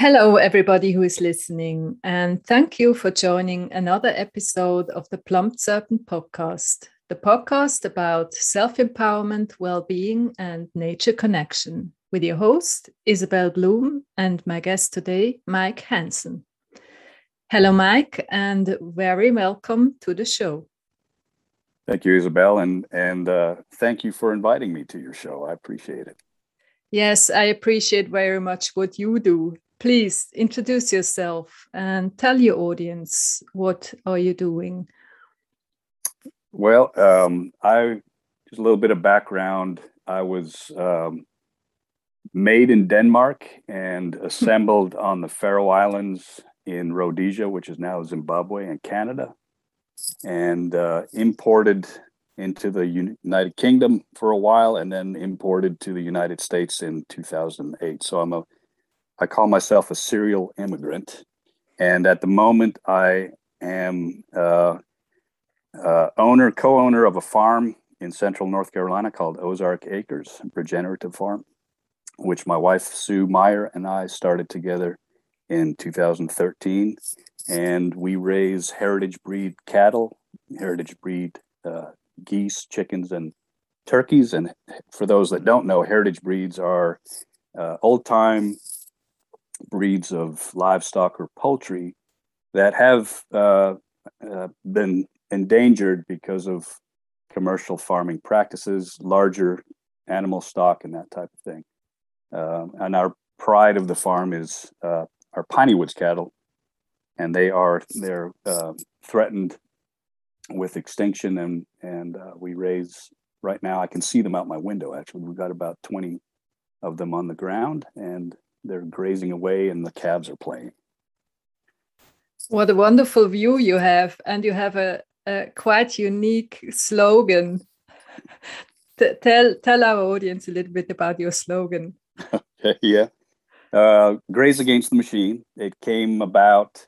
Hello, everybody who is listening, and thank you for joining another episode of the Plumed Serpent podcast, the podcast about self empowerment, well being, and nature connection, with your host, Isabel Bloom, and my guest today, Mike Hansen. Hello, Mike, and very welcome to the show. Thank you, Isabel, and and uh, thank you for inviting me to your show. I appreciate it. Yes, I appreciate very much what you do please introduce yourself and tell your audience what are you doing? Well um, i just a little bit of background. I was um, made in denmark and assembled on the faroe islands in rhodesia which is now zimbabwe and canada and uh, imported into the united kingdom for a while and then imported to the united states in 2008 so i'm a I call myself a serial immigrant. And at the moment, I am uh, uh, owner, co owner of a farm in central North Carolina called Ozark Akerz Regenerative Farm, which my wife Sue Meyer and I started together in 2013. And we raise heritage breed cattle, heritage breed uh, geese, chickens, and turkeys. And for those that don't know, heritage breeds are uh, old time breeds of livestock or poultry that have uh, uh, been endangered because of commercial farming practices, larger animal stock, and that type of thing. Uh, and our pride of the farm is uh, our piney woods cattle, and they are they're uh, threatened with extinction, and and uh, we raise right now. I can see them out my window. Actually, we've got about twenty of them on the ground, and they're grazing away and the calves are playing. What a wonderful view you have, and you have a, a quite unique slogan. tell tell our audience a little bit about your slogan. Okay, yeah, uh, graze against the machine. It came about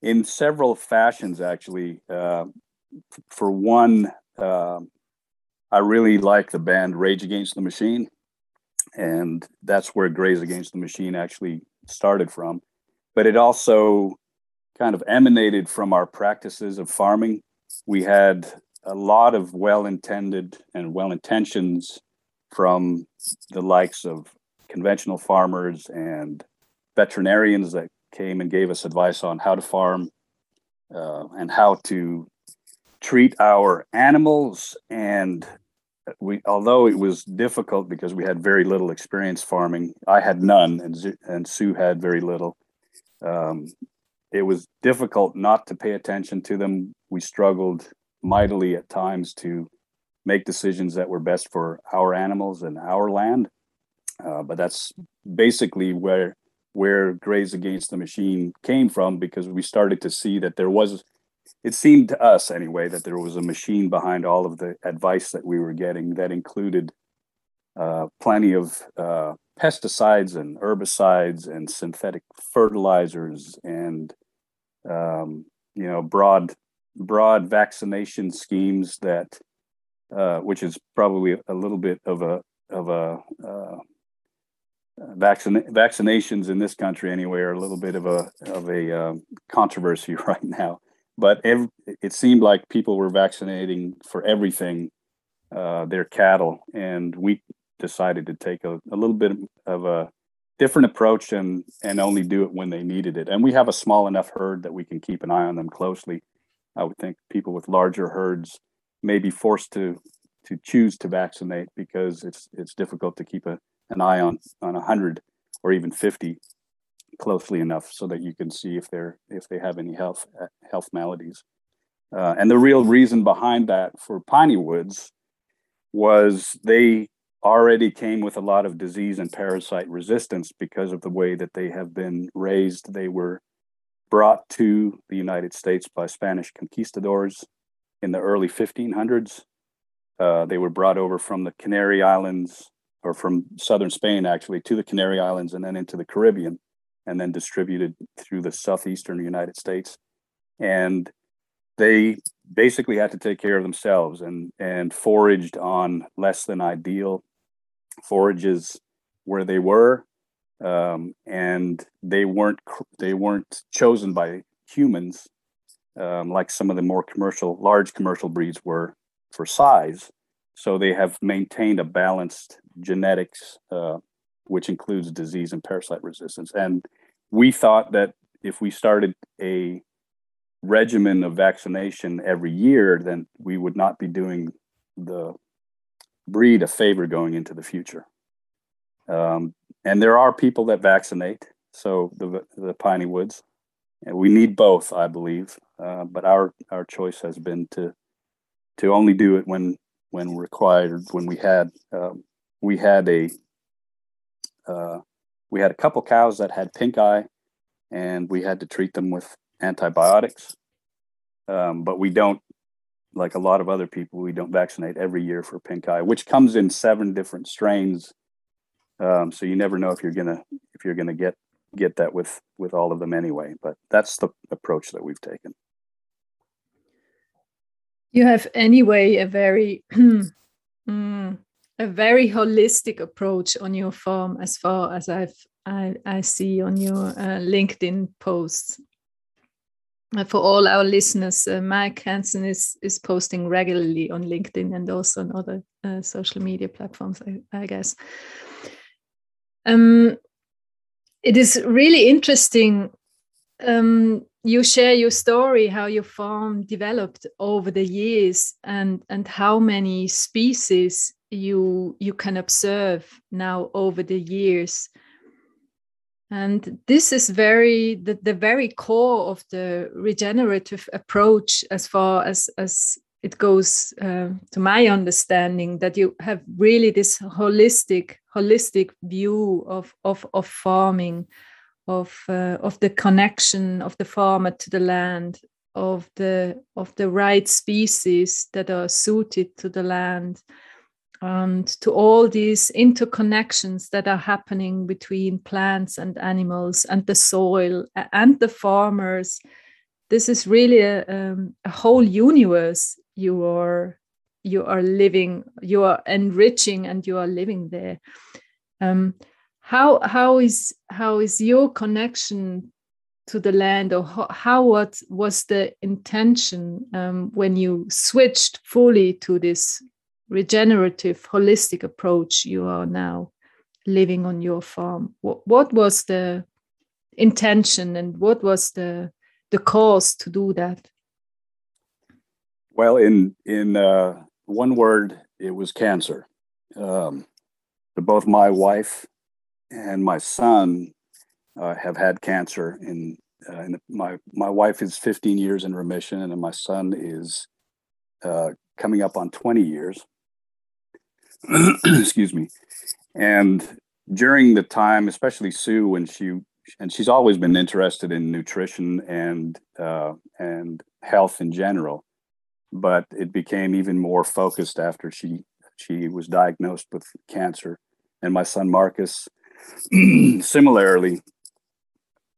in several fashions, actually. Uh, for one, uh, I really like the band Rage Against the Machine, and that's where Graze Against the Machine actually started from. But it also kind of emanated from our practices of farming. We had a lot of well intended and well intentions from the likes of conventional farmers and veterinarians that came and gave us advice on how to farm uh, and how to treat our animals and we although it was difficult because we had very little experience farming i had none and, and sue had very little. Um, it was difficult not to pay attention to them. We struggled mightily at times to make decisions that were best for our animals and our land. Uh, but that's basically where where graze against the machine came from because we started to see that there was it seemed to us anyway that there was a machine behind all of the advice that we were getting that included uh, plenty of uh, pesticides and herbicides and synthetic fertilizers and um, you know broad broad vaccination schemes that uh, which is probably a little bit of a of a uh, vaccina- vaccinations in this country anyway are a little bit of a of a um, controversy right now but it seemed like people were vaccinating for everything uh, their cattle and we decided to take a, a, little bit of a different approach and and only do it when they needed it. And we have a small enough herd that we can keep an eye on them closely. I would think people with larger herds may be forced to to choose to vaccinate because it's it's difficult to keep a, an eye on on 100 or even 50 closely enough so that you can see if they're if they have any health health maladies. Uh, and the real reason behind that for piney woods was they already came with a lot of disease and parasite resistance because of the way that they have been raised. They were brought to the United States by Spanish conquistadors in the early 1500s. Uh, they were brought over from the Canary Islands or from southern Spain, actually, to the Canary Islands and then into the Caribbean and then distributed through the southeastern United States. And they basically had to take care of themselves and and foraged on less than ideal forages where they were um, and they weren't they weren't chosen by humans um, like some of the more commercial large commercial breeds were for size. So they have maintained a balanced genetics, uh, which includes disease and parasite resistance. And we thought that if we started a regimen of vaccination every year, then we would not be doing the breed a favor going into the future. Um, and there are people that vaccinate, so the the piney woods, and we need both, I believe. Uh, but our our choice has been to to only do it when when required. When we had um, we had a uh, we had a couple cows that had pink eye, and we had to treat them with antibiotics. Um, but we don't like a lot of other people, we don't vaccinate every year for pink eye, which comes in seven different strains. Um, so you never know if you're gonna if you're gonna get get that with with all of them anyway. But that's the approach that we've taken. You have anyway a very mm, a very holistic approach on your farm, as far as I've I, I see on your uh, LinkedIn posts. Uh, for all our listeners, uh, Mike Hansen is is posting regularly on LinkedIn and also on other uh, social media platforms, I, I guess. Um, it is really interesting. Um, you share your story, how your farm developed over the years, and and how many species you you can observe now over the years. And this is very the, the very core of the regenerative approach as far as as it goes uh, to my understanding that you have really this holistic holistic view of of, of farming of uh, of the connection of the farmer to the land of the of the right species that are suited to the land and to all these interconnections that are happening between plants and animals and the soil and the farmers this is really a, um, a whole universe you are you are living you are enriching and you are living there. Um, how how is how is your connection to the land or how, how what was the intention um, when you switched fully to this regenerative, holistic approach you are now living on your farm. What, what was the intention and what was the the cause to do that? Well, in in uh, one word, it was cancer. Um, both my wife and my son uh, have had cancer. In, uh, in, my my wife is 15 years in remission, and my son is uh, coming up on 20 years. excuse me. And during the time, especially Sue, when she and she's always been interested in nutrition and uh, and health in general, but it became even more focused after she she was diagnosed with cancer. And my son Marcus, similarly,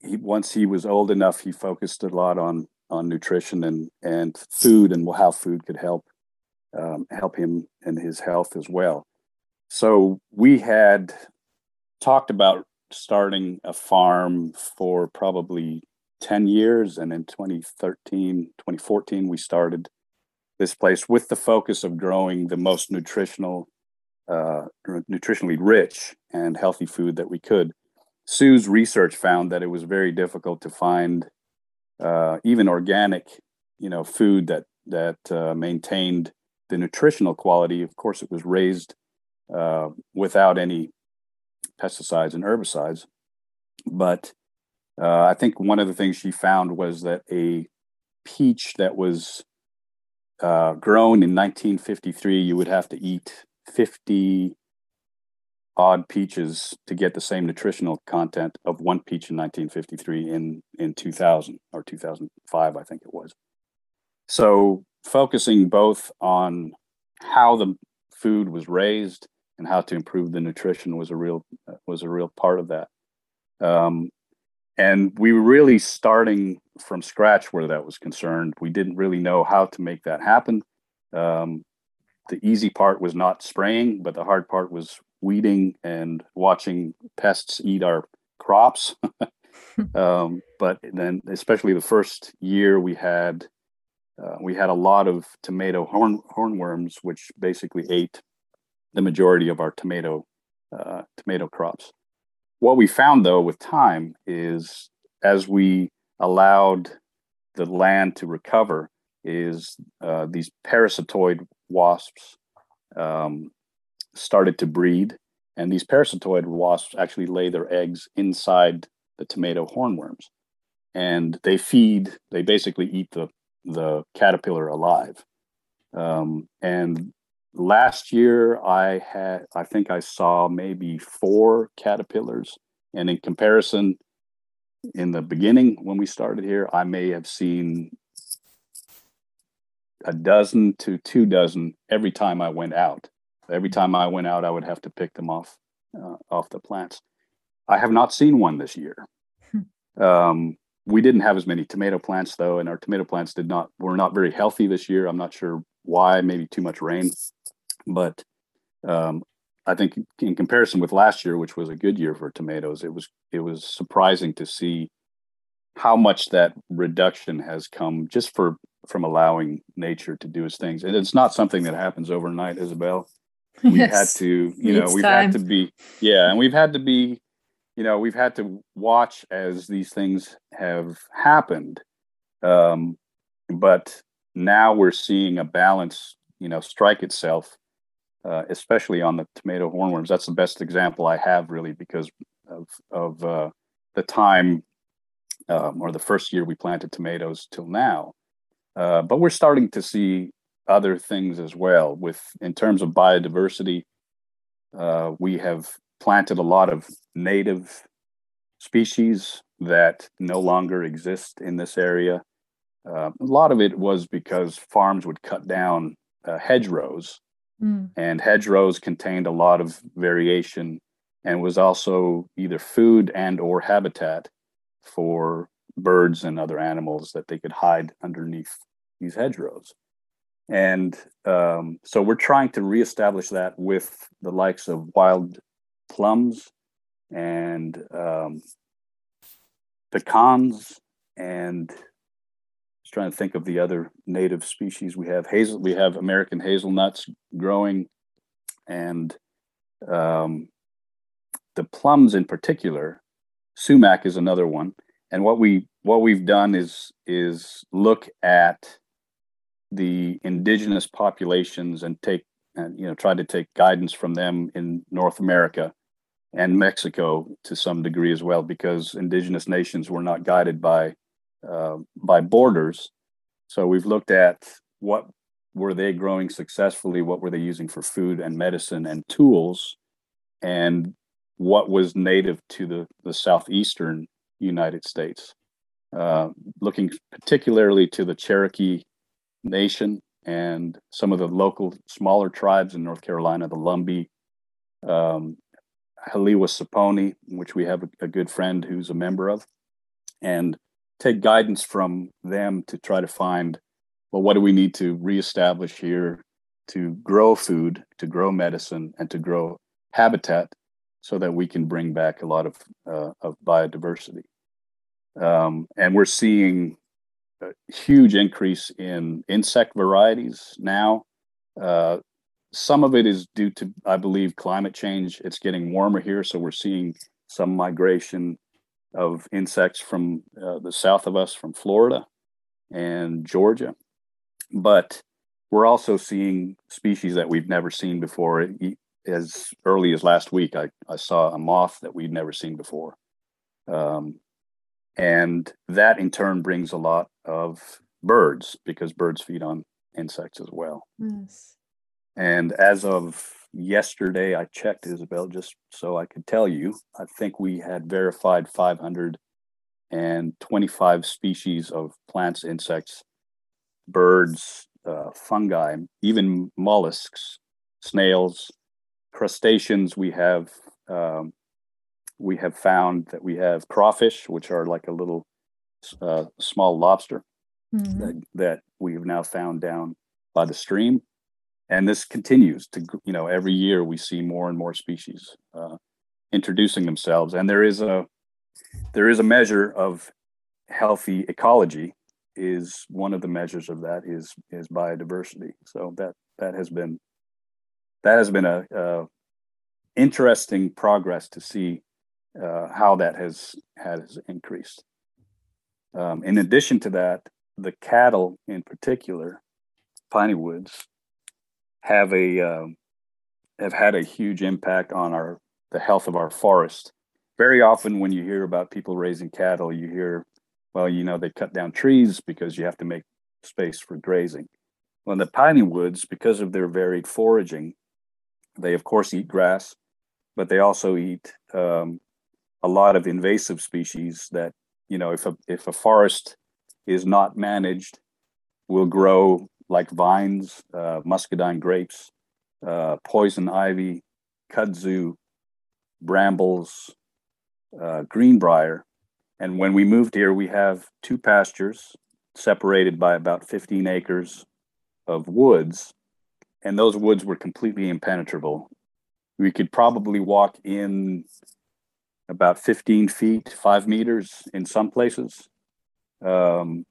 he once he was old enough, he focused a lot on on nutrition and and food and how food could help um, help him in his health as well. So we had talked about starting a farm for probably 10 years. And in 2013, 2014, we started this place with the focus of growing the most nutritional, uh, nutritionally rich and healthy food that we could. Sue's research found that it was very difficult to find uh, even organic, you know, food that that uh, maintained the nutritional quality, of course, it was raised uh, without any pesticides and herbicides. But uh, I think one of the things she found was that a peach that was uh, grown in 1953, you would have to eat 50 odd peaches to get the same nutritional content of one peach in 1953 in in 2000 or 2005 I think it was. So focusing both on how the food was raised and how to improve the nutrition was a real was a real part of that. Um, and we were really starting from scratch where that was concerned. We didn't really know how to make that happen. Um, the easy part was not spraying, but the hard part was weeding and watching pests eat our crops. um, but then, especially the first year, we had uh, we had a lot of tomato horn hornworms, which basically ate the majority of our tomato uh, tomato crops. What we found, though, with time is as we allowed the land to recover, is uh, these parasitoid wasps um, started to breed, and these parasitoid wasps actually lay their eggs inside the tomato hornworms, and they feed. They basically eat the the caterpillar alive. Um, and last year, I had I think I saw maybe four caterpillars, and in comparison, in the beginning when we started here, I may have seen a dozen to two dozen every time I went out. Every time I went out, I would have to pick them off uh, off the plants. I have not seen one this year. Hmm. Um, we didn't have as many tomato plants though, and our tomato plants did not were not very healthy this year. I'm not sure why. Maybe too much rain, but um, I think in comparison with last year, which was a good year for tomatoes, it was it was surprising to see how much that reduction has come just for from allowing nature to do its things. And it's not something that happens overnight, Isabel. We've yes. had to, you know, we've time. had to be, yeah, and we've had to be, you know, we've had to watch as these things have happened. Um, but now we're seeing a balance, you know, strike itself, uh, especially on the tomato hornworms. That's the best example I have, really, because of of uh, the time um, or the first year we planted tomatoes till now. Uh, but we're starting to see other things as well. With in terms of biodiversity, uh, we have planted a lot of native species that no longer exist in this area. Uh, a lot of it was because farms would cut down uh, hedgerows, mm. and hedgerows contained a lot of variation and was also either food and or habitat for birds and other animals that they could hide underneath these hedgerows. And um, so we're trying to reestablish that with the likes of wild plums and um, pecans and just trying to think of the other native species we have. Hazel we have american hazelnuts growing and um, the plums in particular. Sumac is another one. And what we what we've done is is look at the indigenous populations and take and you know tried to take guidance from them in North America and Mexico to some degree as well because indigenous nations were not guided by uh, by borders. So we've looked at what were they growing successfully what were they using for food and medicine and tools and what was native to the, the southeastern united states. Uh, looking particularly to the cherokee Nation and some of the local smaller tribes in North Carolina, the Lumbee, um, Saponi, which we have a, a, good friend who's a member of, and take guidance from them to try to find, well, what do we need to reestablish here to grow food, to grow medicine, and to grow habitat so that we can bring back a lot of, uh, of biodiversity. Um, and we're seeing a huge increase in insect varieties now. Uh, some of it is due to, I believe, climate change. It's getting warmer here, so we're seeing some migration of insects from uh, the south of us, from Florida and Georgia. But we're also seeing species that we've never seen before. As early as last week, I, I saw a moth that we'd never seen before. Um, and that in turn brings a lot of birds because birds feed on insects as well. Yes. And as of yesterday, I checked Isabel just so I could tell you. I think we had verified 525 species of plants, insects, birds, uh, fungi, even mollusks, snails, crustaceans. We have um, we have found that we have crawfish, which are like a little uh, small lobster mm-hmm. that, that we have now found down by the stream. And this continues to, you know, every year we see more and more species uh, introducing themselves. And there is a, there is a measure of healthy ecology is one of the measures of that is is biodiversity so that that has been that has been a, a interesting progress to see uh, how that has has increased um, in addition to that the cattle in particular piney woods have a um, have had a huge impact on our the health of our forest very often when you hear about people raising cattle you hear well, you know, they cut down trees because you have to make space for grazing. Well, the piney woods, because of their varied foraging, they of course eat grass, but they also eat um, a lot of invasive species that, you know, if a if a forest is not managed, will grow like vines, uh, muscadine grapes, uh, poison ivy, kudzu, brambles, uh, greenbrier, and when we moved here, we have two pastures separated by about 15 acres of woods. And those woods were completely impenetrable. We could probably walk in about 15 feet, five meters in some places. Um,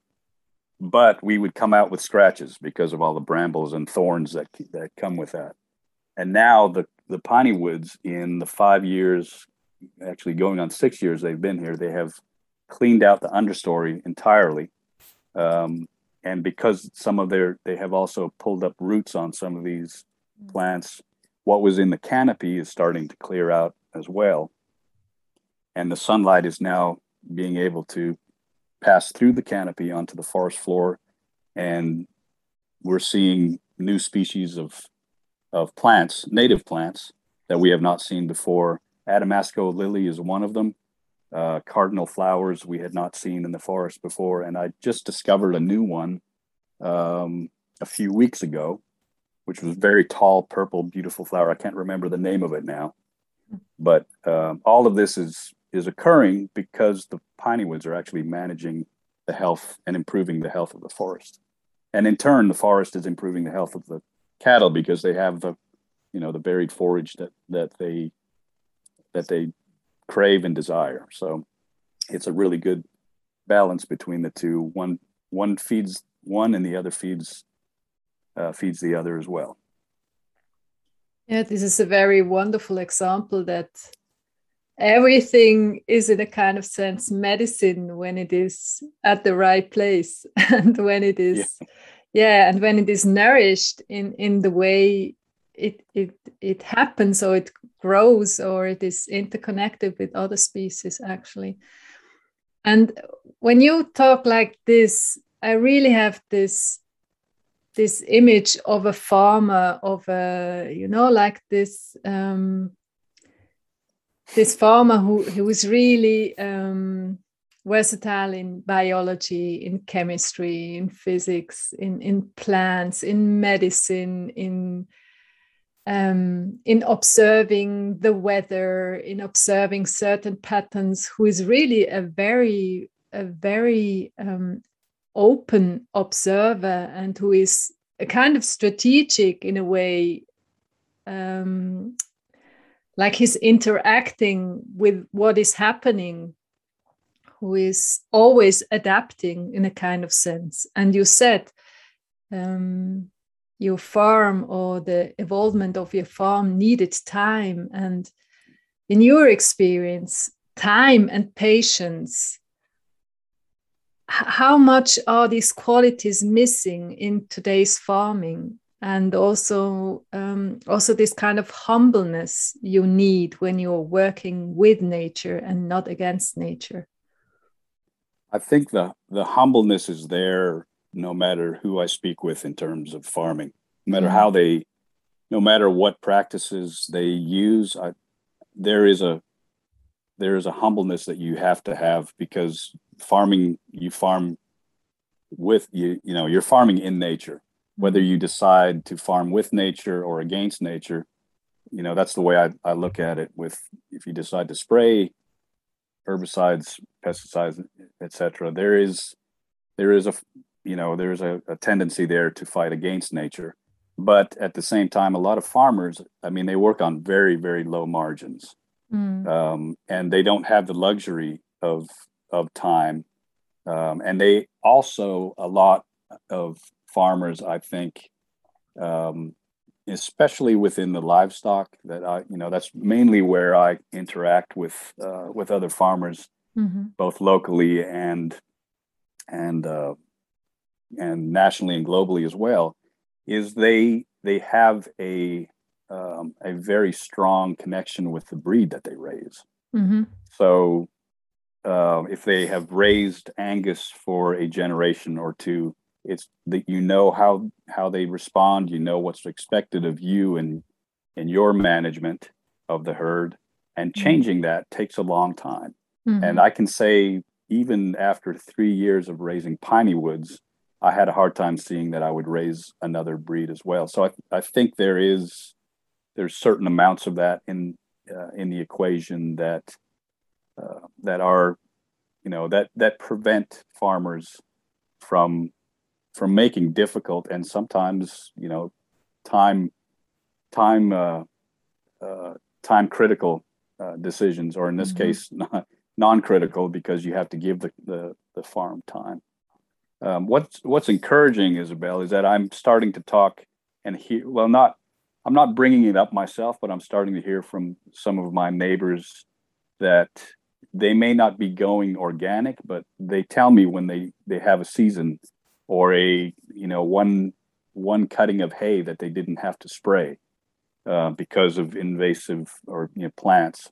but we would come out with scratches because of all the brambles and thorns that, that come with that. And now the, the piney woods in the five years, actually going on six years they've been here, they have cleaned out the understory entirely. Um, and because some of their, they have also pulled up roots on some of these mm. plants, what was in the canopy is starting to clear out as well. And the sunlight is now being able to pass through the canopy onto the forest floor. And we're seeing new species of, of plants, native plants that we have not seen before. Atamasco lily is one of them uh, cardinal flowers we had not seen in the forest before. And I just discovered a new one um, a few weeks ago, which was very tall, purple, beautiful flower. I can't remember the name of it now, but um, all of this is is occurring because the piney woods are actually managing the health and improving the health of the forest, and in turn, the forest is improving the health of the cattle because they have the you know the buried forage that that they that they crave and desire. So it's a really good balance between the two. One one feeds one, and the other feeds uh, feeds the other as well. Yeah, this is a very wonderful example that everything is in a kind of sense medicine when it is at the right place and when it is yeah, yeah and when it is nourished in in the way it it it happens or it grows or it is interconnected with other species actually. And when you talk like this i really have this this image of a farmer of a you know like this um this farmer who who is really um versatile in biology in chemistry in physics in in plants in medicine in um, in observing the weather, in observing certain patterns, who is really a very, a very um, open observer and who is a kind of strategic in a way, um, like he's interacting with what is happening, who is always adapting in a kind of sense. And you said, um, your farm or the evolvement of your farm needed time and in your experience time and patience how much are these qualities missing in today's farming and also um, also this kind of humbleness you need when you're working with nature and not against nature i think the the humbleness is there no matter who I speak with in terms of farming, no matter mm-hmm. how they, no matter what practices they use, I, there is a there is a humbleness that you have to have because farming you farm with you you know you're farming in nature whether you decide to farm with nature or against nature you know that's the way I, I look at it with if you decide to spray herbicides pesticides etc there is there is a you know there's a, a tendency there to fight against nature. But at the same time a lot of farmers i mean they work on very very low margins. Mm. um, and they don't have the luxury of of time, um, and they also a lot of farmers, I think, um, especially within the livestock that I, you know, that's mainly where I interact with uh, with other farmers, mm-hmm. both locally and and uh, and nationally and globally as well, is they they have a um, a very strong connection with the breed that they raise. Mm-hmm. So uh, if they have raised Angus for a generation or two, it's that you know how how they respond you know what's expected of you and and your management of the herd and mm-hmm. changing that takes a long time mm-hmm. and i can say even after three years of raising piney woods i had a hard time seeing that i would raise another breed as well so i, I think there is there's certain amounts of that in uh, in the equation that uh, that are you know that that prevent farmers from from making difficult and sometimes you know time time uh, uh, time critical uh, decisions or in this mm-hmm. case not non-critical because you have to give the the, the farm time um, what's what's encouraging isabel is that i'm starting to talk and hear well not i'm not bringing it up myself but i'm starting to hear from some of my neighbors that they may not be going organic but they tell me when they they have a season or a you know one one cutting of hay that they didn't have to spray uh, because of invasive or you know, plants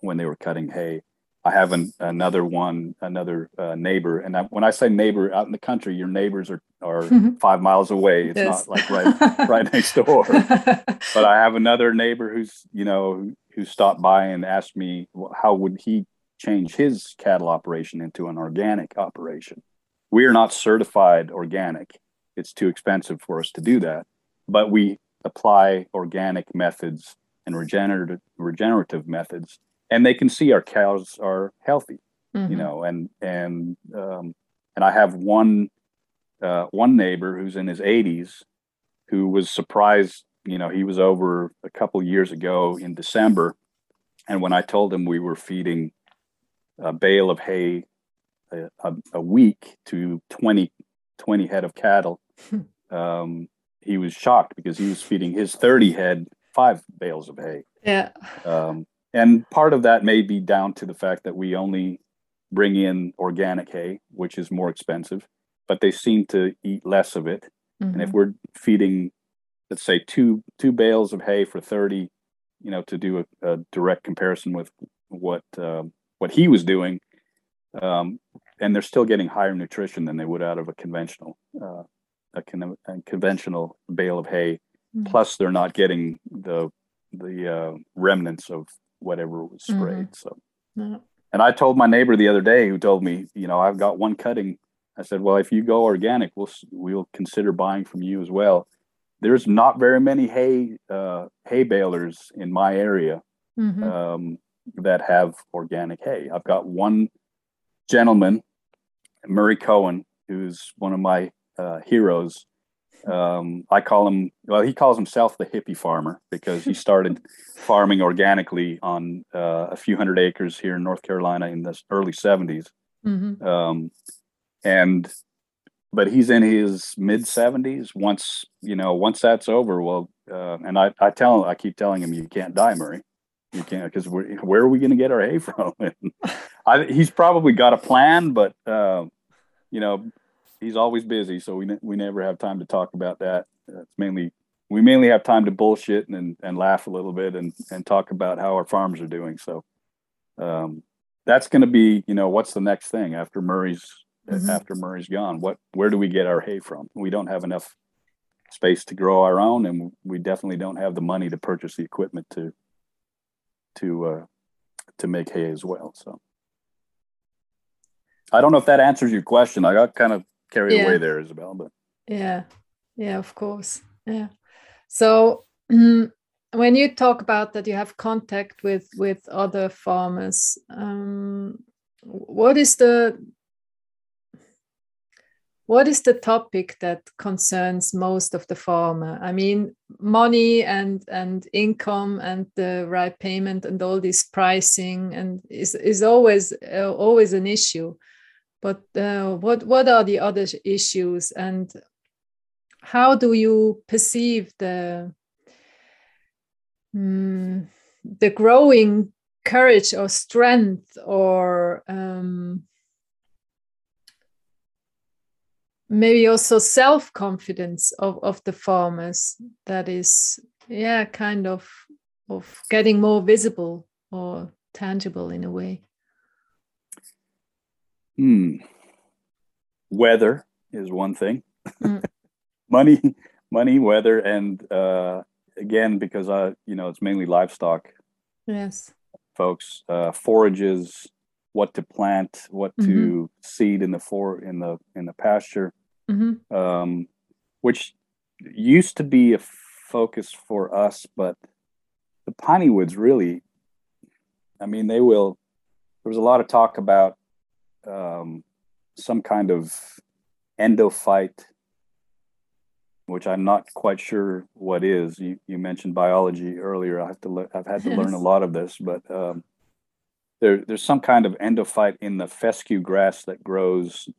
when they were cutting hay. I have an, another one, another uh, neighbor, and I, when I say neighbor out in the country, your neighbors are are five miles away. It's yes. not like right right next door. but I have another neighbor who's you know who stopped by and asked me how would he change his cattle operation into an organic operation we are not certified organic. It's too expensive for us to do that. But we apply organic methods and regenerative regenerative methods, and they can see our cows are healthy. Mm-hmm. You know, and and um, and I have one uh, one neighbor who's in his 80s who was surprised. You know, he was over a couple years ago in December, and when I told him we were feeding a bale of hay a, a, week to 20, 20 head of cattle. um, he was shocked because he was feeding his 30 head five bales of hay. Yeah. Um, and part of that may be down to the fact that we only bring in organic hay, which is more expensive, but they seem to eat less of it. Mm-hmm. And if mm-hmm. we're feeding, let's say two two bales of hay for 30, you know, to do a, a direct comparison with what uh, what he was doing, um, and they're still getting higher nutrition than they would out of a conventional uh, a, con- a, conventional bale of hay. Mm-hmm. Plus, they're not getting the the uh, remnants of whatever was mm-hmm. sprayed. Mm-hmm. So, and I told my neighbor the other day who told me, you know, I've got one cutting. I said, well, if you go organic, we'll we'll consider buying from you as well. There's not very many hay uh, hay balers in my area mm-hmm. um, that have organic hay. I've got one gentleman, Murray Cohen, who's one of my uh, heroes. Um, I call him, well, he calls himself the hippie farmer because he started farming organically on uh, a few hundred acres here in North Carolina in the early 70s. Mm-hmm. Um, and, but he's in his mid 70s. Once, you know, once that's over, well, uh, and I, I tell him, I keep telling him, you can't die, Murray. You can't because where are we going to get our hay from? I, he's probably got a plan, but uh, you know he's always busy, so we ne- we never have time to talk about that. It's mainly we mainly have time to bullshit and and laugh a little bit and and talk about how our farms are doing. So um, that's going to be you know what's the next thing after Murray's mm-hmm. after Murray's gone? What where do we get our hay from? We don't have enough space to grow our own, and we definitely don't have the money to purchase the equipment to to uh, to make hay as well. So I don't know if that answers your question. I got kind of carried yeah. away there, Isabel, but yeah, yeah, of course, yeah. So when you talk about that, you have contact with with other farmers. Um, what is the what is the topic that concerns most of the farmer? I mean money and and income and the right payment and all this pricing and is is always uh, always an issue. But uh, what what are the other issues and how do you perceive the um, the growing courage or strength or um, maybe also self confidence of, of the farmers that is yeah kind of of getting more visible or tangible in a way hmm. weather is one thing mm. money money weather and uh again because i you know it's mainly livestock yes folks uh forages what to plant what mm-hmm. to seed in the for in the in the pasture mm-hmm. um, which used to be a focus for us, but the piney woods really, I mean, they will. There was a lot of talk about um, some kind of endophyte, which I'm not quite sure what is. You, you mentioned biology earlier. I have to. Le- I've had to learn a lot of this, but um, there, there's some kind of endophyte in the fescue grass that grows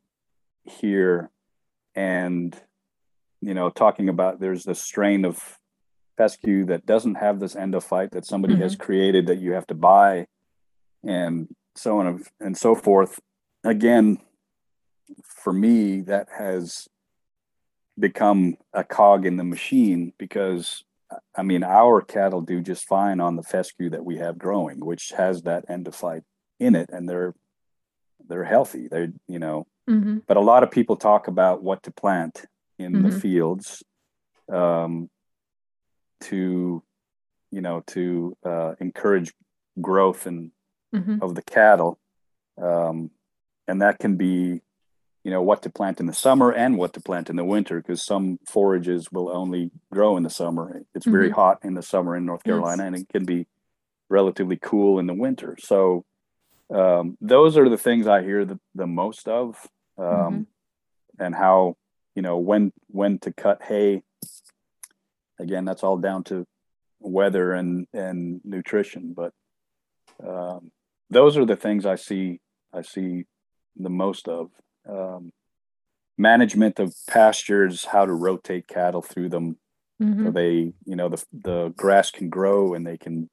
here and you know talking about there's this strain of fescue that doesn't have this endophyte that somebody mm-hmm. has created that you have to buy and so on and so forth again for me that has become a cog in the machine because i mean our cattle do just fine on the fescue that we have growing which has that endophyte in it and they're they're healthy they're you know Mm-hmm. But a lot of people talk about what to plant in mm-hmm. the fields um, to, you know, to uh, encourage growth and mm-hmm. of the cattle, um, and that can be, you know, what to plant in the summer and what to plant in the winter because some forages will only grow in the summer. It's very mm-hmm. hot in the summer in North Carolina, yes. and it can be relatively cool in the winter. So um, those are the things I hear the, the most of um, mm-hmm. and how you know when when to cut hay. Again, that's all down to weather and and nutrition, but um, those are the things I see I see the most of. Um, management of pastures, how to rotate cattle through them, mm-hmm. so they you know the the grass can grow and they can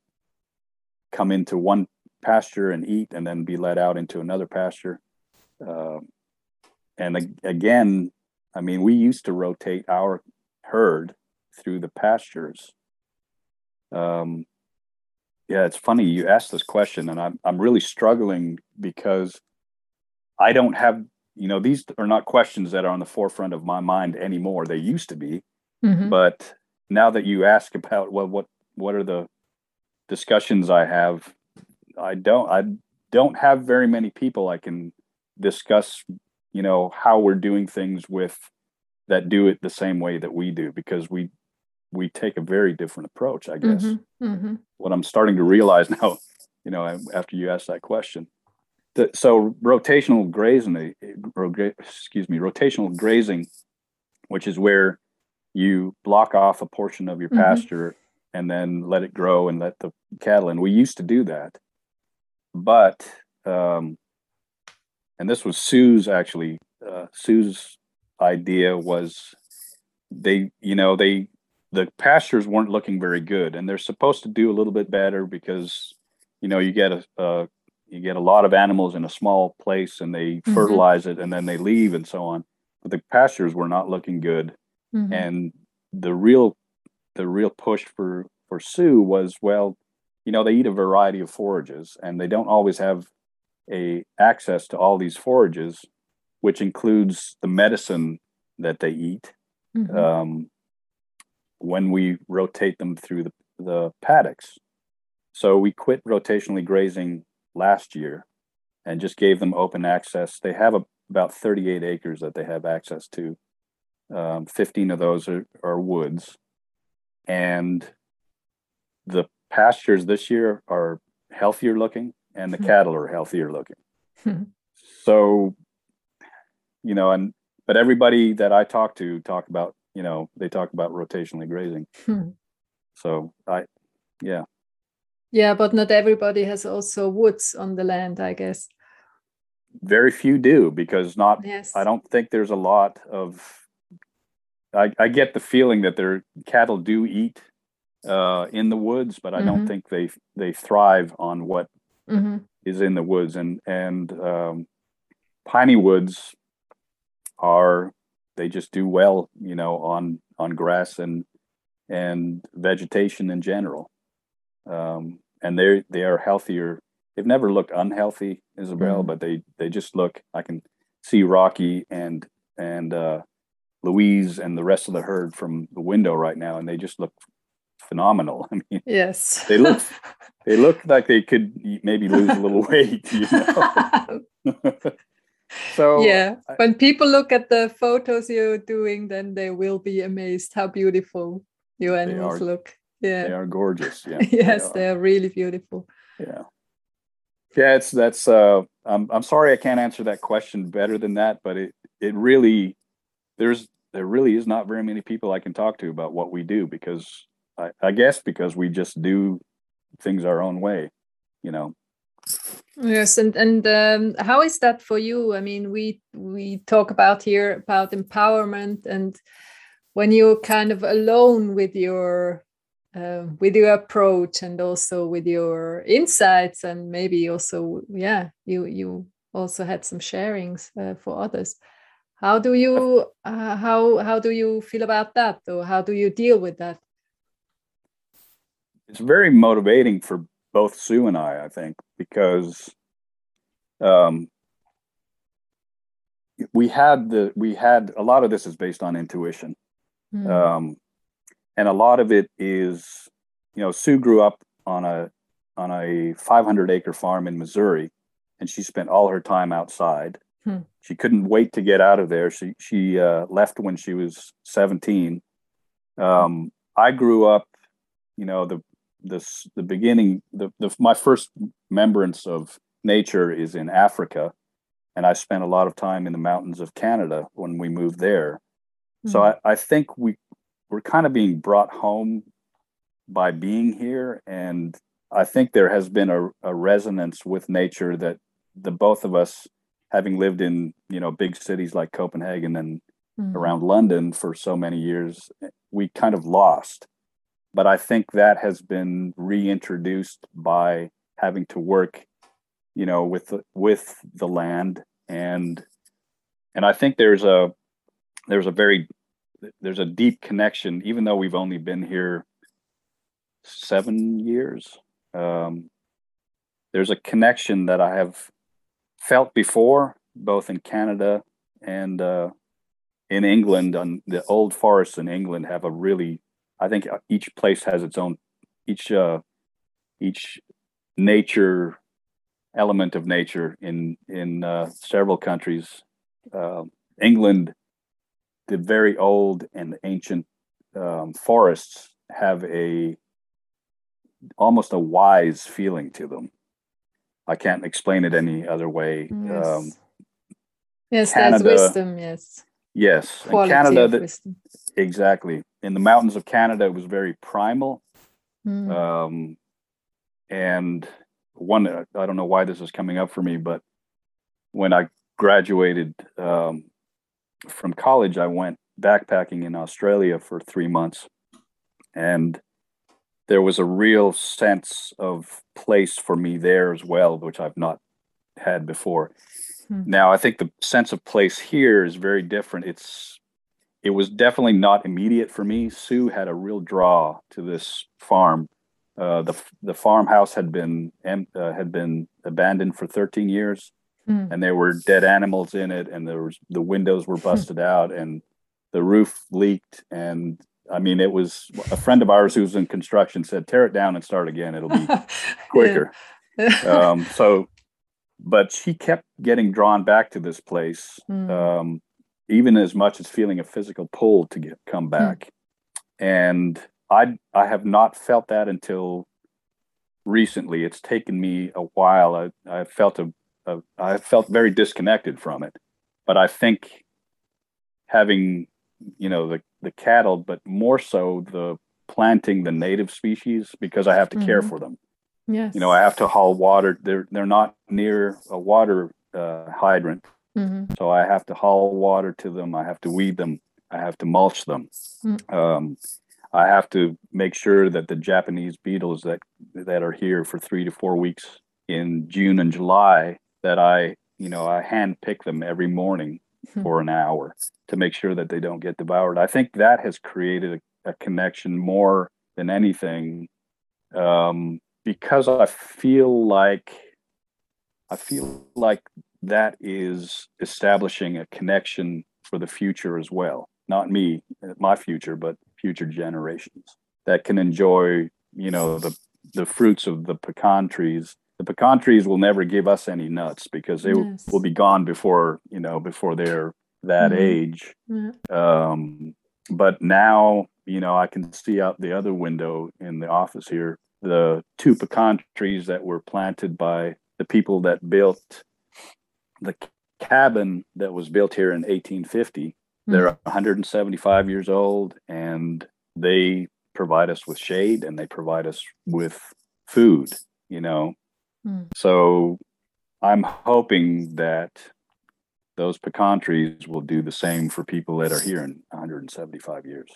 come into one pasture and eat and then be let out into another pasture. Um, and again, I mean, we used to rotate our herd through the pastures. Um, yeah, it's funny you asked this question, and I'm I'm really struggling because I don't have you know these are not questions that are on the forefront of my mind anymore. They used to be, mm-hmm. but now that you ask about well, what what are the discussions I have, I don't I don't have very many people I can discuss you know how we're doing things with that do it the same way that we do because we we take a very different approach i guess mm-hmm, mm-hmm. what i'm starting to realize now you know after you asked that question the, so rotational grazing excuse me rotational grazing which is where you block off a portion of your mm-hmm. pasture and then let it grow and let the cattle in we used to do that but um, and this was Sue's actually. Uh, Sue's idea was they, you know, they the pastures weren't looking very good, and they're supposed to do a little bit better because, you know, you get a, a you get a lot of animals in a small place, and they mm-hmm. fertilize it, and then they leave, and so on. But the pastures were not looking good, mm-hmm. and the real the real push for for Sue was well, you know, they eat a variety of forages, and they don't always have a access to all these forages, which includes the medicine that they eat. Mm-hmm. Um, when we rotate them through the, the paddocks. So we quit rotationally grazing last year and just gave them open access. They have a, about 38 acres that they have access to. Um, 15 of those are, are woods. And the pastures this year are healthier looking and the hmm. cattle are healthier looking. Hmm. so, you know, and but everybody that I talk to talk about, you know, they talk about rotationally grazing. Hmm. So I, yeah. Yeah, but not everybody has also woods on the land, I guess. Very few do because not, Yes. I don't think there's a lot of, I, I get the feeling that their cattle do eat uh, in the woods, but I Mhm. don't think they, they thrive on what hmm is in the woods and and um, piney woods are they just do well you know on on grass and and vegetation in general um, and they they are healthier they've never looked unhealthy isabel Mhm. but they they just look i can see rocky and and uh louise and the rest of the herd from the window right now and they just look phenomenal i mean Yes. They look- they look like they could maybe lose a little weight you know so yeah. I- When people look at the photos you're doing, then they will be amazed how beautiful your animals are- look. they are gorgeous yeah yes, are. they are really beautiful. yeah yeah it's that's uh i'm i'm sorry i can't answer that question better than that but it it really there's there really is not very many people i can talk to about what we do because i i guess because we just do things our own way you know Yes, and and um, how is that for you? I mean, we we talk about here about empowerment, and when you're kind of alone with your uh, with your approach and also with your insights, and maybe also yeah, you you also had some sharings uh, for others. How do you uh, how how do you feel about that, or how do you deal with that? it's very motivating for both Sue and I, I think, because um, we had the we had a lot of this is based on intuition, Mm, um, and a lot of it is, you know, Sue grew up on a on a 500 acre farm in Missouri, and she spent all her time outside. Hmm. She couldn't wait to get out of there. She she uh, left when she was 17. Um, I grew up, you know, the this the beginning the, the my first remembrance of nature is in Africa, and I spent a lot of time in the mountains of Canada when we moved there. So mm, I, I think we we're kind of being brought home by being here, and I think there has been a, a resonance with nature that the both of us, having lived in you know big cities like Copenhagen and mm, around London for so many years, we kind of lost. But I think that has been reintroduced by having to work, you know, with the, with the land. And and I think there's a there's a very there's a deep connection, even though we've only been here seven years. Um, there's a connection that I have felt before, both in Canada and uh, in England. On the old forests in England have a really, I think uh, each place has its own, each uh, each nature element of nature in in uh, several countries. Uh, England, the very old and ancient um, forests have a almost a wise feeling to them. I can't explain it any other way. Yes, Um, yes, Canada- there's wisdom. Yes, yes, quality Canada, that, exactly. In the mountains of Canada, it was very primal. Mm, Um, and one, I don't know why this is coming up for me, but when I graduated um, from college, I went backpacking in Australia for three months. And there was a real sense of place for me there as well, which I've not had before. Hmm. Now, I think the sense of place here is very different. It's it was definitely not immediate for me. Sue had a real draw to this farm. Uh, the the farmhouse had been uh, had been abandoned for 13 years, mm, and there were dead animals in it, and there was the windows were busted out, and the roof leaked, and I mean it was a friend of ours who was in construction said tear it down and start again. It'll be quicker. Um, so, but she kept getting drawn back to this place, Mm, um, even as much as feeling a physical pull to get come back. And I I have not felt that until recently. It's taken me a while. I I felt a, I felt very disconnected from it, but I think having you know the the cattle, but more so the planting the native species because I have to mm-hmm. care for them. Yes. You know, I have to haul water. They're they're not near a water uh, hydrant, mm-hmm. so I have to haul water to them. I have to weed them. I have to mulch them. Mm-hmm. Um, I have to make sure that the Japanese beetles that that are here for three to four weeks in June and July that I you know I hand pick them every morning mm-hmm. for an hour to make sure that they don't get devoured. I think that has created a, a connection more than anything um, because I feel like I feel like that is establishing a connection for the future as well. Not me, my future, but future generations that can enjoy, you know, the the fruits of the pecan trees. The pecan trees will never give us any nuts because they yes. will be gone before, you know, before they're that mm-hmm. age. Mm-hmm. Um, but now, you know, I can see out the other window in the office here the two pecan trees that were planted by the people that built the cabin that was built here in 1850. Mm-hmm. They're 175 years old and they provide us with shade and they provide us with food, you know. Mm. So I'm hoping that those pecan trees will do the same for people that are here in 175 years.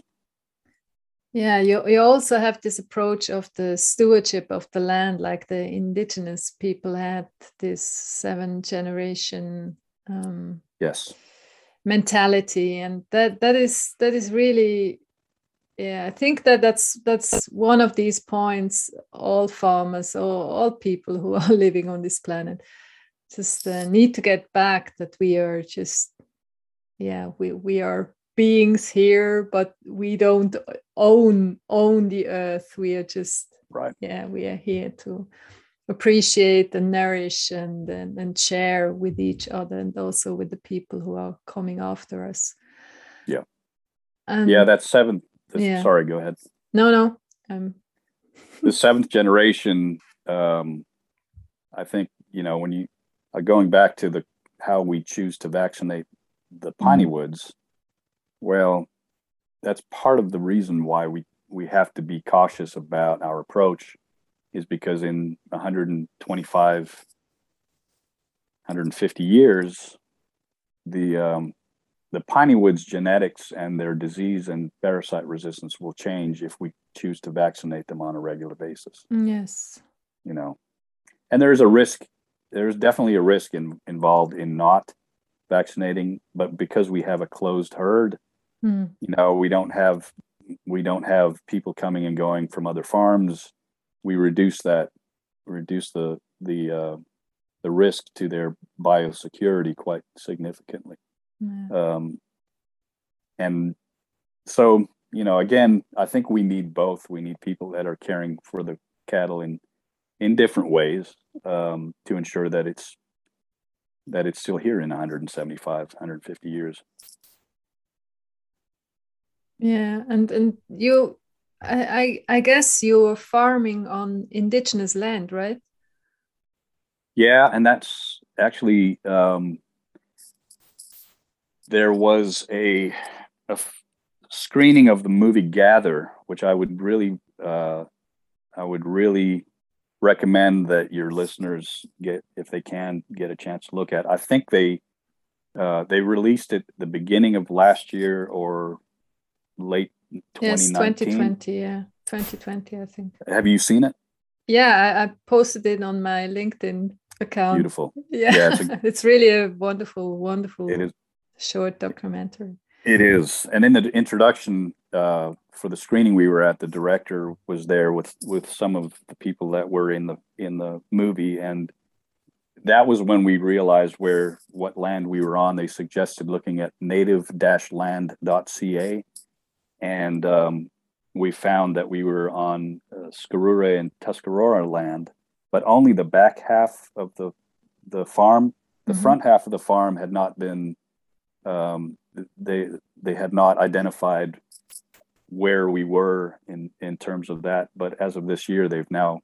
Yeah, you, you also have this approach of the stewardship of the land, like the indigenous people had this seven generation um, yes mentality, and that that is that is really yeah. I think that that's that's one of these points. All farmers or all people who are living on this planet just uh, need to get back that we are just yeah we we are beings here but we don't own own the earth we are just right yeah we are here to appreciate and nourish and, and and share with each other and also with the people who are coming after us yeah and, yeah that's seventh yeah. sorry go ahead no no um the seventh generation um i think you know when you uh, going back to the how we choose to vaccinate the piney mm-hmm. woods well, that's part of the reason why we we have to be cautious about our approach is because in 125 150 years the um, the piney woods genetics and their disease and parasite resistance will change if we choose to vaccinate them on a regular basis yes you know and there's a risk there's definitely a risk in, involved in not vaccinating but because we have a closed herd Mm. You know, we don't have we don't have people coming and going from other farms. We reduce that reduce the the uh, the risk to their biosecurity quite significantly. Um, and so, you know, again, I think we need both. We need people that are caring for the cattle in in different ways um, to ensure that it's that it's still here in 175, 150 years. Yeah, and and you, I I, I guess you're farming on indigenous land, right? Yeah, and that's actually um, there was a, a screening of the movie Gather, which I would really uh, I would really recommend that your listeners get if they can get a chance to look at. I think they uh, they released it the beginning of last year or late 2019. Yes, 2020. Yeah, 2020, I think. Have you seen it? Yeah, I, I posted it on my LinkedIn account. Beautiful. Yeah, yeah it's, a, it's, really a wonderful, wonderful it is, short documentary. It is. And in the introduction uh, for the screening we were at, the director was there with with some of the people that were in the in the movie and that was when we realized where what land we were on. They suggested looking at native-land.ca and um, we found that we were on uh, and Tuscarora land, but only the back half of the the farm. The mm-hmm. front half of the farm had not been. Um, they they had not identified where we were in in terms of that, but as of this year, they've now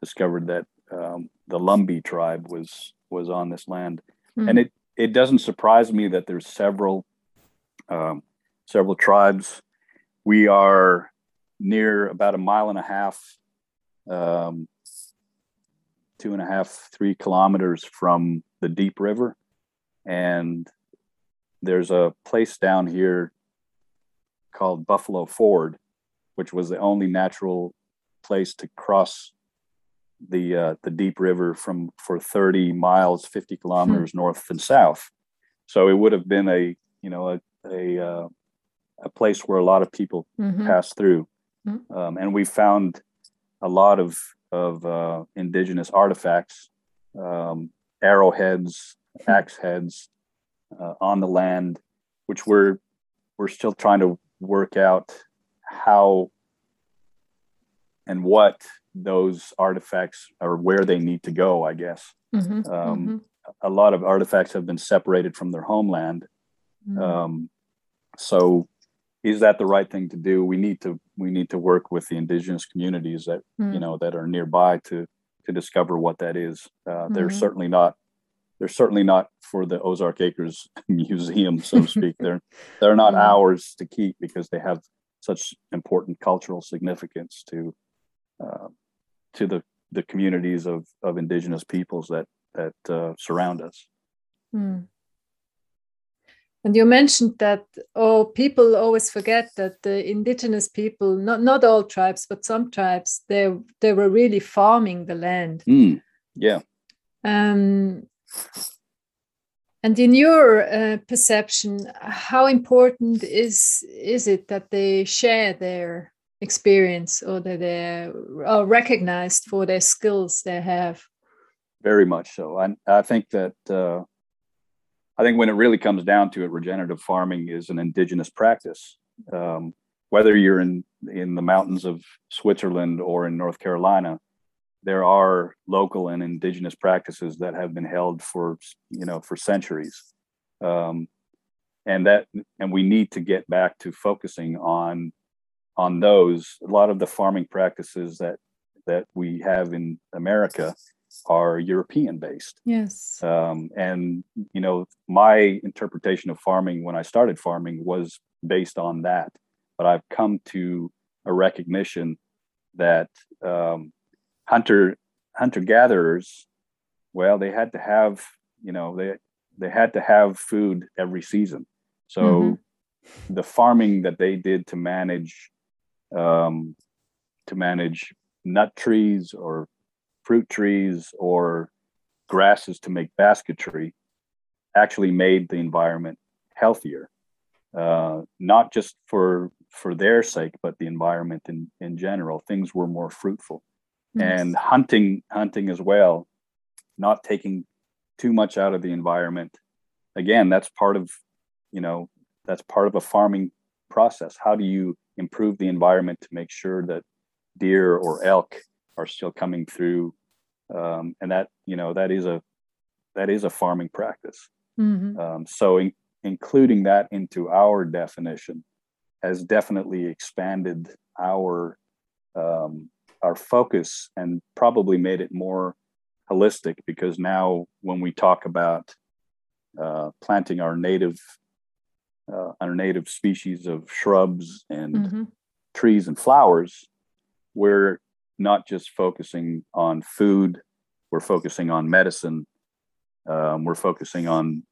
discovered that um, the Lumbee tribe was was on this land, mm-hmm. and it it doesn't surprise me that there's several um, several tribes. We are near about a mile and a half, um, two and a half, three kilometers from the Deep River. And there's a place down here called Buffalo Ford, which was the only natural place to cross the uh, the deep river from for 30 miles 50 kilometers hmm. north and south so it would have been a you know a a, uh, a place where a lot of people mm-hmm. pass through mm-hmm. um, and we found a lot of of uh, indigenous artifacts um, arrowheads hmm. axe heads uh, on the land which we're we're still trying to work out how and what those artifacts or where they need to go, I guess. Mm-hmm, um, mm-hmm. A lot of artifacts have been separated from their homeland. Mm-hmm. Um, so, is that the right thing to do? We need to we need to work with the indigenous communities that you mm. know that are nearby to to discover what that is. Uh, they're mm-hmm. certainly not they're certainly not for the Ozark Akerz Museum, so to speak. they're they're not ours to keep because they have such important cultural significance to uh, to the the communities of of indigenous peoples that that uh, surround us. Mm. And you mentioned that oh, people always forget that the indigenous people, not not all tribes, but some tribes, they they were really farming the land. Mm. Yeah. Um, and in your uh, perception, how important is is it that they share their experience or that they are recognized for their skills they have? Very much so. I, I think that uh, I think when it really comes down to it, regenerative farming is an indigenous practice. Um, whether you're in in the mountains of Switzerland or in North Carolina, there are local and indigenous practices that have been held for you know for centuries. Um, and that and we need to get back to focusing on on those. A lot of the farming practices that that we have in america are european based. Yes. Um, and you know my interpretation of farming when i started farming was based on that. But i've come to a recognition that um, hunter hunter gatherers well they had to have you know they they had to have food every season. So mm-hmm. the farming that they did to manage um, to manage nut trees or fruit trees or grasses to make basketry actually made the environment healthier. Uh, not just for for their sake but the environment in in general. Things were more fruitful and hunting hunting as well not taking too much out of the environment. Again that's part of you know that's part of a farming process. How do you improve the environment to make sure that deer or elk are still coming through? Um, and that you know that is a that is a farming practice. Mm-hmm. um, so in, including that into our definition has definitely expanded our um, our focus and probably made it more holistic because now when we talk about uh, planting our native uh, our native species of shrubs and mm-hmm. trees and flowers we're not just focusing on food we're focusing on medicine um, we're focusing on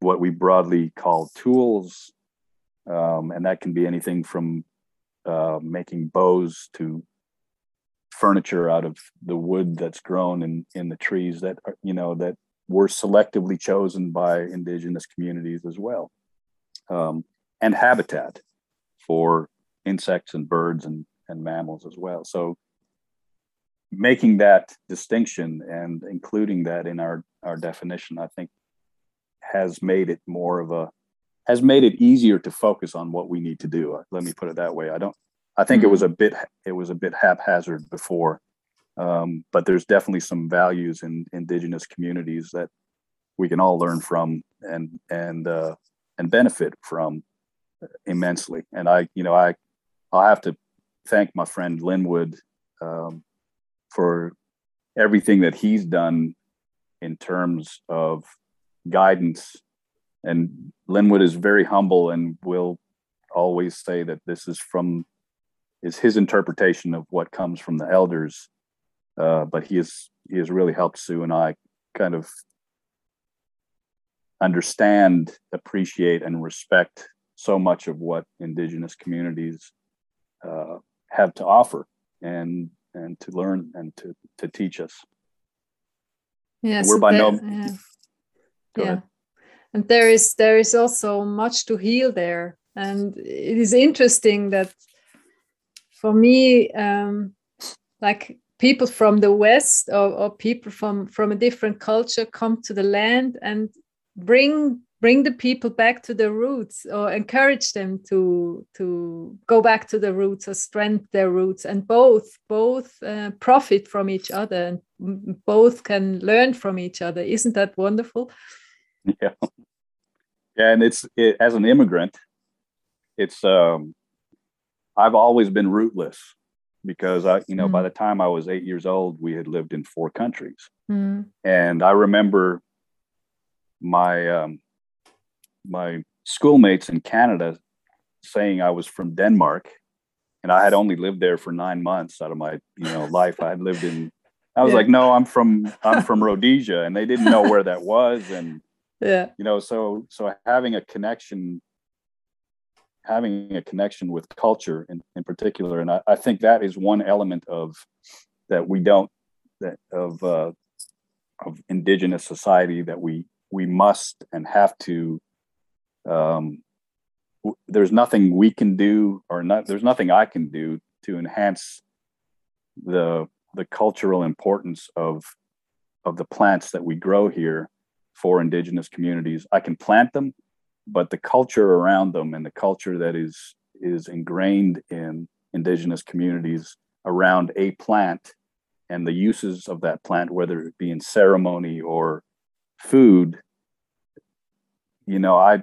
what we broadly call tools um, and that can be anything from uh, making bows to furniture out of the wood that's grown in in the trees that are, you know that were selectively chosen by indigenous communities as well um, and habitat for insects and birds and, and mammals as well. So making that distinction and including that in our our definition i think has made it more of a has made it easier to focus on what we need to do. Let me put it that way. I don't I think mm-hmm. it was a bit it was a bit haphazard before, um, but there's definitely some values in indigenous communities that we can all learn from and and uh, and benefit from immensely. And I, you know, I I'll have to thank my friend Linwood um, for everything that he's done in terms of guidance and Linwood is very humble and will always say that this is from is his interpretation of what comes from the elders. Uh, but he has he has really helped Sue and I kind of understand, appreciate, and respect so much of what indigenous communities uh, have to offer and and to learn and to to teach us. Yes, we're by no. Yeah. yeah. Ahead. And there is there is also much to heal there, and it is interesting that for me, um, like people from the west or, or people from from a different culture come to the land and bring bring the people back to the roots or encourage them to to go back to the roots or strengthen their roots. And both both uh, profit from each other and both can learn from each other. Isn't that wonderful? Yeah. Yeah and it's it, as an immigrant it's um i've always been rootless because i you know mm. by the time i was eight years old we had lived in four countries mm. and i remember my um my schoolmates in Canada saying I was from Denmark, and I had only lived there for nine months out of my you know life. I had lived in. I was yeah. like, no, I'm from I'm from Rhodesia, and they didn't know where that was, and yeah, you know, so so having a connection, having a connection with culture in, in particular, and I, I think that is one element of that we don't that of uh, of indigenous society that we we must and have to um, there's nothing we can do or not there's nothing i can do to enhance the the cultural importance of of the plants that we grow here for indigenous communities. I can plant them but the culture around them and the culture that is is ingrained in indigenous communities around a plant and the uses of that plant whether it be in ceremony or food you know i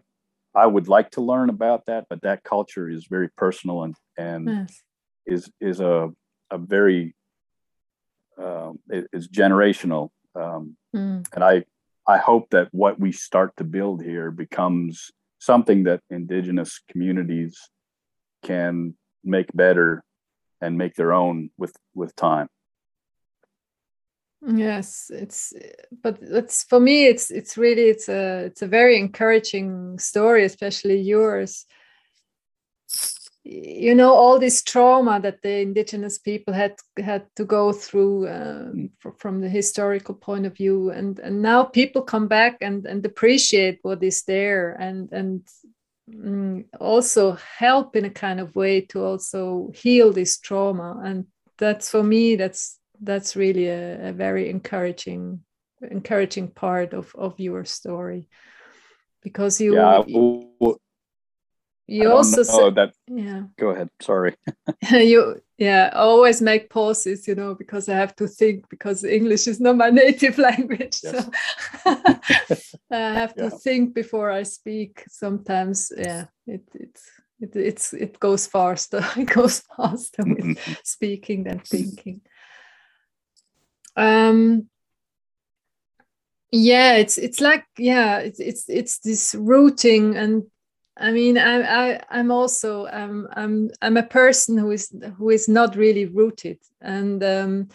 I would like to learn about that, but that culture is very personal and and yes. is is a a very uh, is generational. Um, mm. And I I hope that what we start to build here becomes something that indigenous communities can make better and make their own with with time. Yes it's but it's for me it's it's really it's a it's a very encouraging story especially yours you know all this trauma that the indigenous people had had to go through um, from the historical point of view. And and now people come back and and appreciate what is there and and mm, also help in a kind of way to also heal this trauma. And that's for me that's that's really a, a very encouraging encouraging part of of your story. Because you yeah, well, you also say, that yeah go ahead sorry you yeah I always make pauses you know because i have to think because english is not my native language yes. so i have to yeah. think before i speak sometimes yeah it, it's it, it's it goes faster it goes faster with speaking than thinking um yeah it's it's like yeah it's it's it's this rooting and i mean i, I i'm also um, i'm i'm a person who is who is not really rooted and um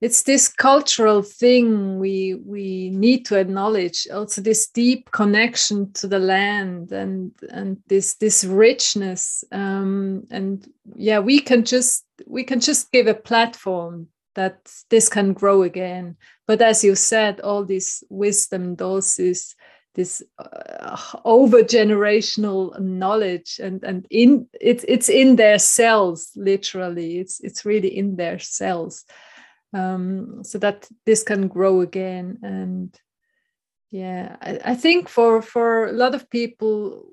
it's this cultural thing we we need to acknowledge also this deep connection to the land and and this this richness um, and yeah we can just we can just give a platform that this can grow again. But as you said, all this wisdom, doses, this uh, over generational knowledge, and and in it's it's in their cells, literally. It's it's really in their cells, um, so that this can grow again. And yeah, I, I think for for a lot of people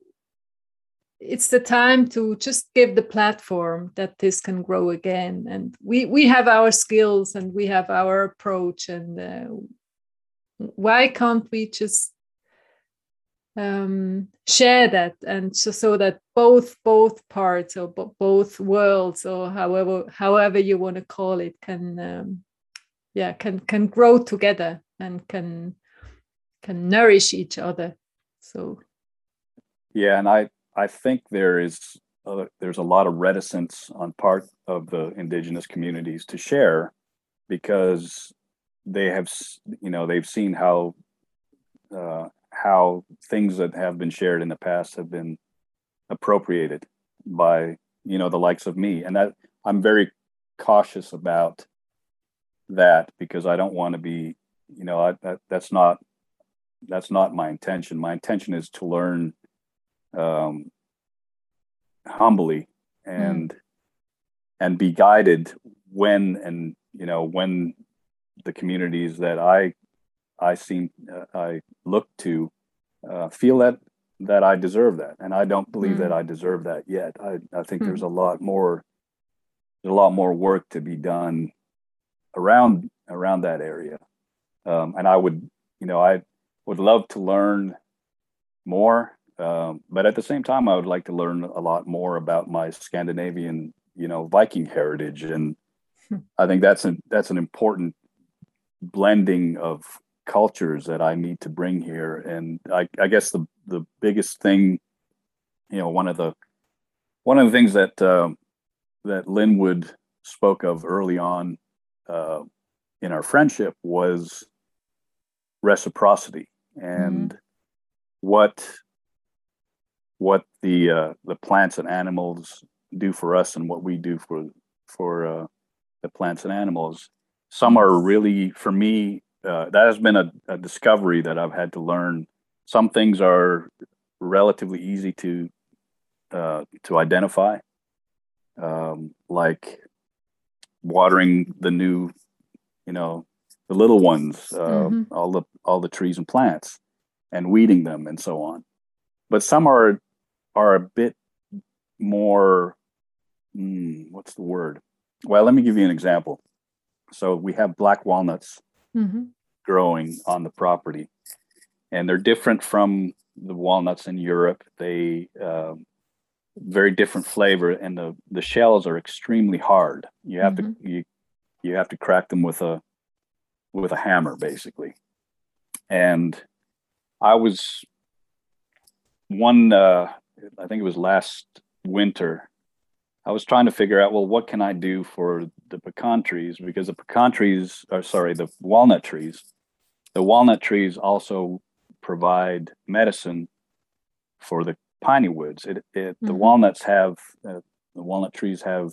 it's the time to just give the platform that this can grow again and we we have our skills and we have our approach and uh, why can't we just um, share that and so, so that both both parts or both worlds or however however you want to call it can um, yeah can can grow together and can can nourish each other. So, yeah, and I I think there is uh, there's a lot of reticence on part of the indigenous communities to share because they have you know they've seen how uh, how things that have been shared in the past have been appropriated by you know the likes of me and that i'm very cautious about that because i don't want to be you know I, that, that's not that's not my intention my intention is to learn um, humbly and mm. and be guided when and you know when the communities that i i seem uh, i look to uh, feel that that I deserve that, and I don't believe mm. that I deserve that yet. I I think mm. there's a lot more there's a lot more work to be done around around that area, um, and I would you know I would love to learn more, um, but at the same time I would like to learn a lot more about my Scandinavian you know Viking heritage, and hmm. I think that's an that's an important blending of cultures that I need to bring here. And I, I guess the the biggest thing, you know, one of the one of the things that uh, that Linwood spoke of early on uh, in our friendship was reciprocity and mm-hmm. what what the uh, the plants and animals do for us and what we do for for uh, the plants and animals. Some are really, for me, uh, that has been a, a, discovery that I've had to learn. Some things are relatively easy to uh, to identify, um, like watering the new, you know, the little ones, uh, mm-hmm. all the all the trees and plants, and weeding them and so on. But some are are a bit more. Mm, what's the word? Well, let me give you an example. So we have black walnuts mm-hmm. Growing on the property, and they're different from the walnuts in Europe. They um, very different flavor, and the the shells are extremely hard. You have mm-hmm. to you you have to crack them with a with a hammer, basically. And I was one. Uh, I think it was last winter. I was trying to figure out, well, what can I do for the pecan trees? Because the pecan trees, or sorry, the walnut trees, the walnut trees also provide medicine for the piney woods. It, it mm-hmm. the walnuts have uh, the walnut trees have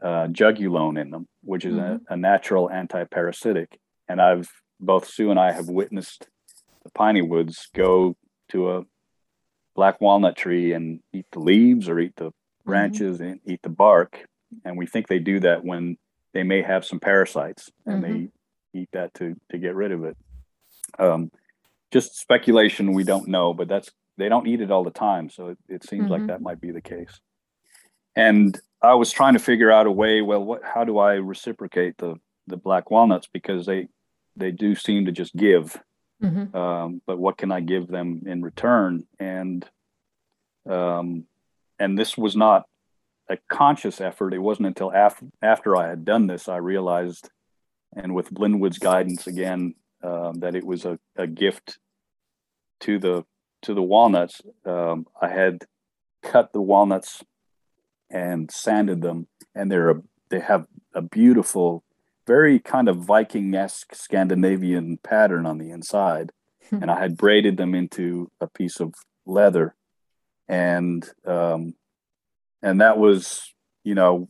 uh, juglone in them, which is mm-hmm. a, a, natural anti-parasitic. And I've both Sue and I have witnessed the piney woods go to a black walnut tree and eat the leaves or eat the mm-hmm. branches mm-hmm. and eat the bark. And we think they do that when they may have some parasites and mm-hmm. they eat that to to get rid of it. Um, just speculation, we don't know, but that's they don't eat it all the time, so it, it seems mm-hmm. like that might be the case. And I was trying to figure out a way. Well, what? How do I reciprocate the the black walnuts because they they do seem to just give. Mm-hmm. Um, but what can I give them in return? And um, and this was not a conscious effort. It wasn't until after after I had done this I realized, and with Linwood's guidance again, um, that it was a, a gift to the to the walnuts. Um, I had cut the walnuts and sanded them, and they're a, they have a beautiful, very kind of Viking esque Scandinavian pattern on the inside. Hmm. and I had braided them into a piece of leather, and um, and that was you know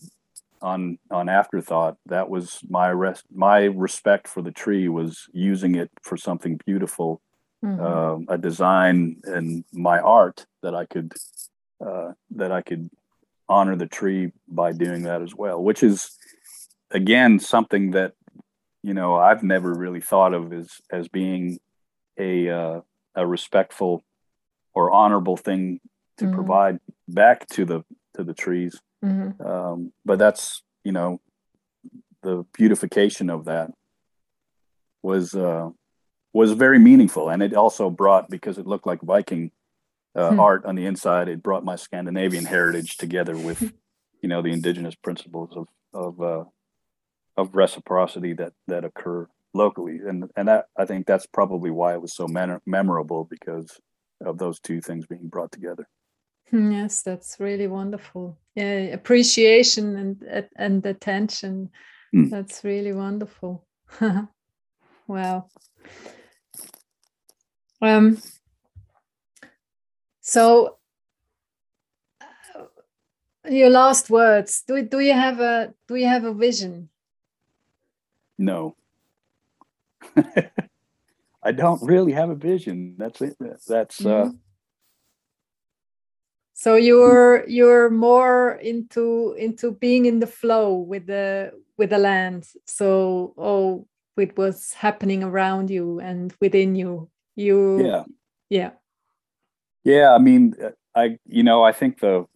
on on afterthought that was my rest my respect for the tree was using it for something beautiful mm-hmm. Um, a design and my art that i could uh, that i could honor the tree by doing that as well which is again something that you know i've never really thought of as as being a uh, a respectful or honorable thing to mm-hmm. provide back to the to the trees. Mm-hmm. Um, but that's you know the beautification of that was uh, was very meaningful, and it also brought because it looked like Viking uh, hmm. art on the inside. It brought my Scandinavian heritage together with you know the indigenous principles of of uh, of reciprocity that that occur locally, and and that I think that's probably why it was so man- memorable because of those two things being brought together. Yes, that's really wonderful. Yeah, appreciation and and attention. Mm. That's really wonderful. wow. Um. So, uh, your last words. Do do you have a do you have a vision? No. I don't really have a vision. That's it. That's uh, mm-hmm. uh so you're you're more into into being in the flow with the with the land. So oh with what's happening around you and within you. You yeah. yeah. Yeah i mean i you know i think the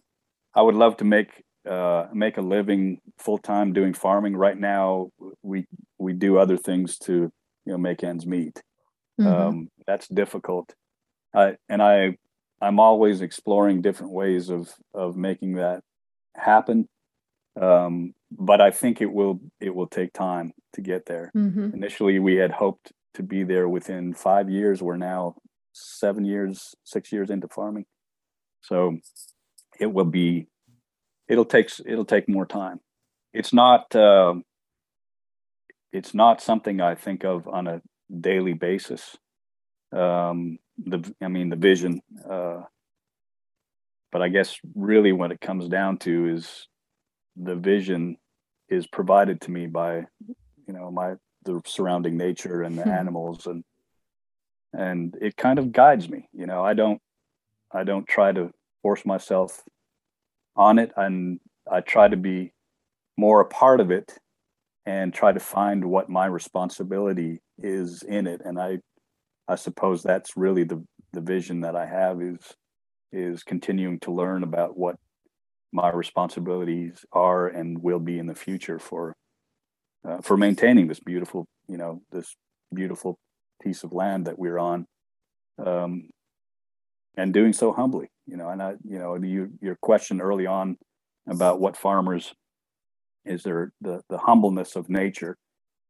i would love to make uh make a living full time doing farming. Right now we we do other things to you know make ends meet. Mm-hmm. um that's difficult. I and i I'm always exploring different ways of of making that happen. Um, but I think it will it will take time to get there. Mm-hmm. Initially, we had hoped to be there within five years. We're now seven years, six years into farming, so it will be. It'll take it'll take more time. It's not. Uh, it's not something I think of on a daily basis. Um, the I mean the vision. Uh, but I guess really what it comes down to is the vision is provided to me by you know my the surrounding nature and the hmm. animals and and it kind of guides me you know i don't i don't try to force myself on it and i try to be more a part of it and try to find what my responsibility is in it and i I suppose that's really the the vision that I have is is continuing to learn about what my responsibilities are and will be in the future for uh, for maintaining this beautiful you know this beautiful piece of land that we're on um, and doing so humbly you know and I you know you, your question early on about what farmers is there the the humbleness of nature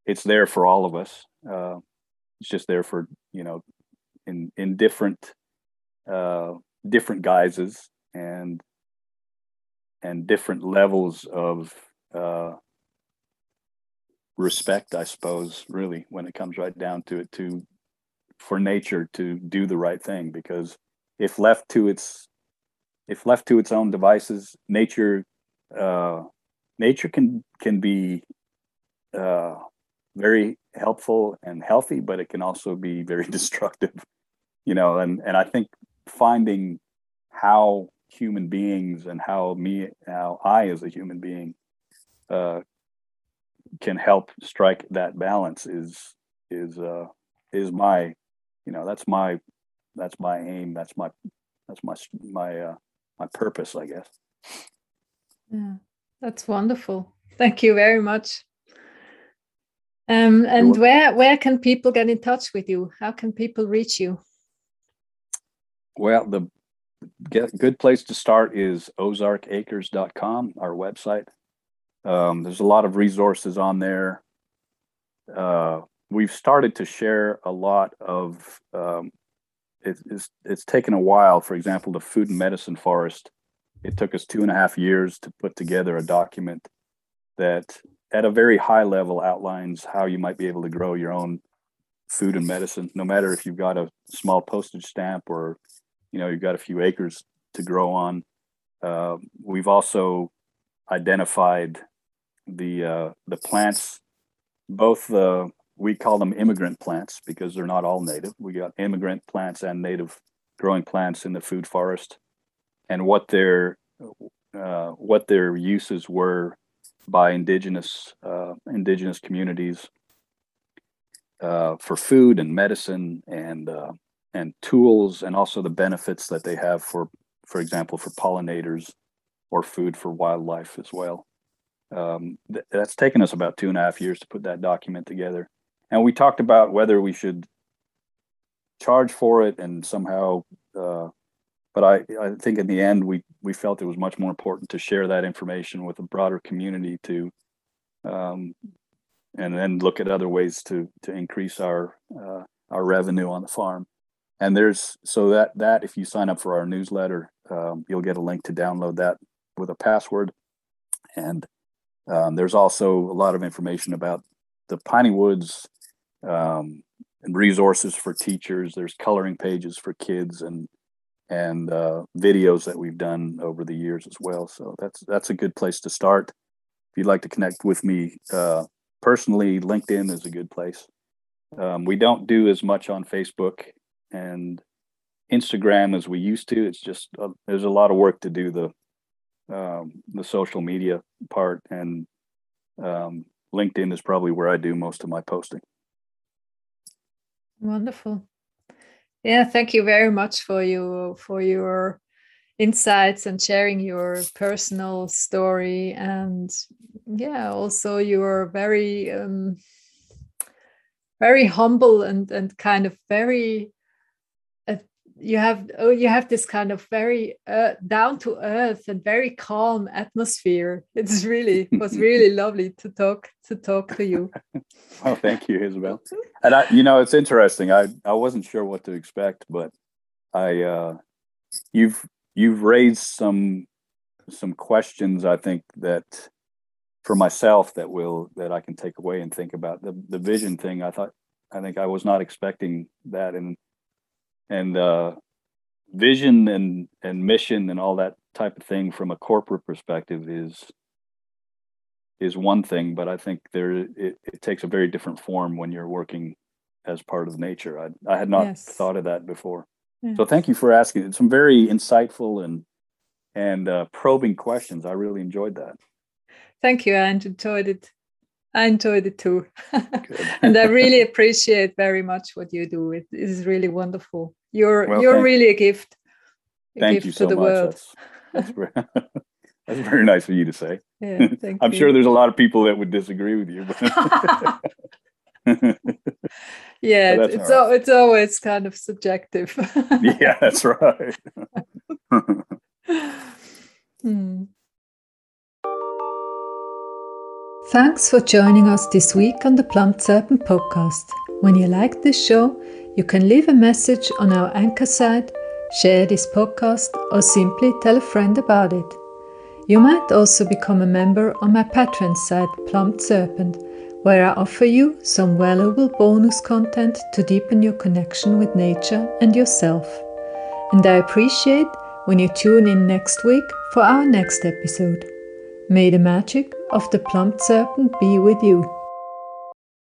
it's there for all of us uh, it's just there for you know in in different uh different guises and and different levels of uh respect i suppose really when it comes right down to it to for nature to do the right thing because if left to its if left to its own devices nature uh nature can can be uh very helpful and healthy, but it can also be very destructive. You know, and and I think finding how human beings and how me how I as a human being uh, can help strike that balance is is uh, is my you know that's my that's my aim that's my that's my my uh, my purpose I guess. Yeah, that's wonderful. Thank you very much. Um, and where where can people get in touch with you? How can people reach you? Well, the get, good place to start is ozarkakerz.com, our website. Um, there's a lot of resources on there. Uh, we've started to share a lot of. Um, it, it's it's taken a while. For example, the food and medicine forest. It took us two and a half years to put together a document that at a very high level outlines how you might be able to grow your own food and medicine no matter if you've got a small postage stamp or you know you've got a few acres to grow on. Uh, we've also identified the uh, the plants both the we call them immigrant plants because they're not all native. We got immigrant plants and native growing plants in the food forest. And what their uh, what their uses were by indigenous uh, indigenous communities uh, for food and medicine and uh, and tools and also the benefits that they have for for example for pollinators or food for wildlife as well. Um, th- that's taken us about two and a half years to put that document together. And we talked about whether we should charge for it and somehow uh, but I, I think in the end we we felt it was much more important to share that information with a broader community to um, and then look at other ways to to increase our uh, our revenue on the farm and there's so that that if you sign up for our newsletter, um, you'll get a link to download that with a password. And um, there's also a lot of information about the Pineywoods um, and resources for teachers. There's coloring pages for kids and and uh, videos that we've done over the years as well. So that's that's a good place to start. If you'd like to connect with me uh, personally, LinkedIn is a good place. Um, we don't do as much on Facebook and Instagram as we used to. It's just uh, there's a lot of work to do the um, the social media part, and um, LinkedIn is probably where I do most of my posting. Wonderful. Yeah, thank you very much for you for your insights and sharing your personal story. And yeah, also your very um, very humble and and kind of very you have oh you have this kind of very uh, down to earth and very calm atmosphere. It's really it was really lovely to talk to talk to you. Oh thank you isabel. And i you know it's interesting. I i wasn't sure what to expect but i uh you've you've raised some some questions i think that for myself that will that i can take away and think about. The the vision thing i thought i think i was not expecting that and and uh, vision and and mission and all that type of thing from a corporate perspective is is one thing, but I think there it, it takes a very different form when you're working as part of nature. I I had not yes. thought of that before. Yes. So thank you for asking. It's Some very insightful and and uh, probing questions. I really enjoyed that. Thank you. I enjoyed it. I enjoyed it too. and I really appreciate very much what you do. It is really wonderful. You're well, you're really a gift. A thank gift you so to the much. World. That's, that's, very, that's very nice of you to say. Yeah, I'm you. sure there's a lot of people that would disagree with you. yeah, it's right. it's always kind of subjective. yeah, that's right. hmm. Thanks for joining us this week on the Plumed Serpent podcast. When you like this show, you can leave a message on our anchor site, share this podcast, or simply tell a friend about it. You might also become a member on my Patreon site, Plumed Serpent, where I offer you some valuable bonus content to deepen your connection with nature and yourself. And I appreciate when you tune in next week for our next episode. May the magic of the plumed serpent be with you.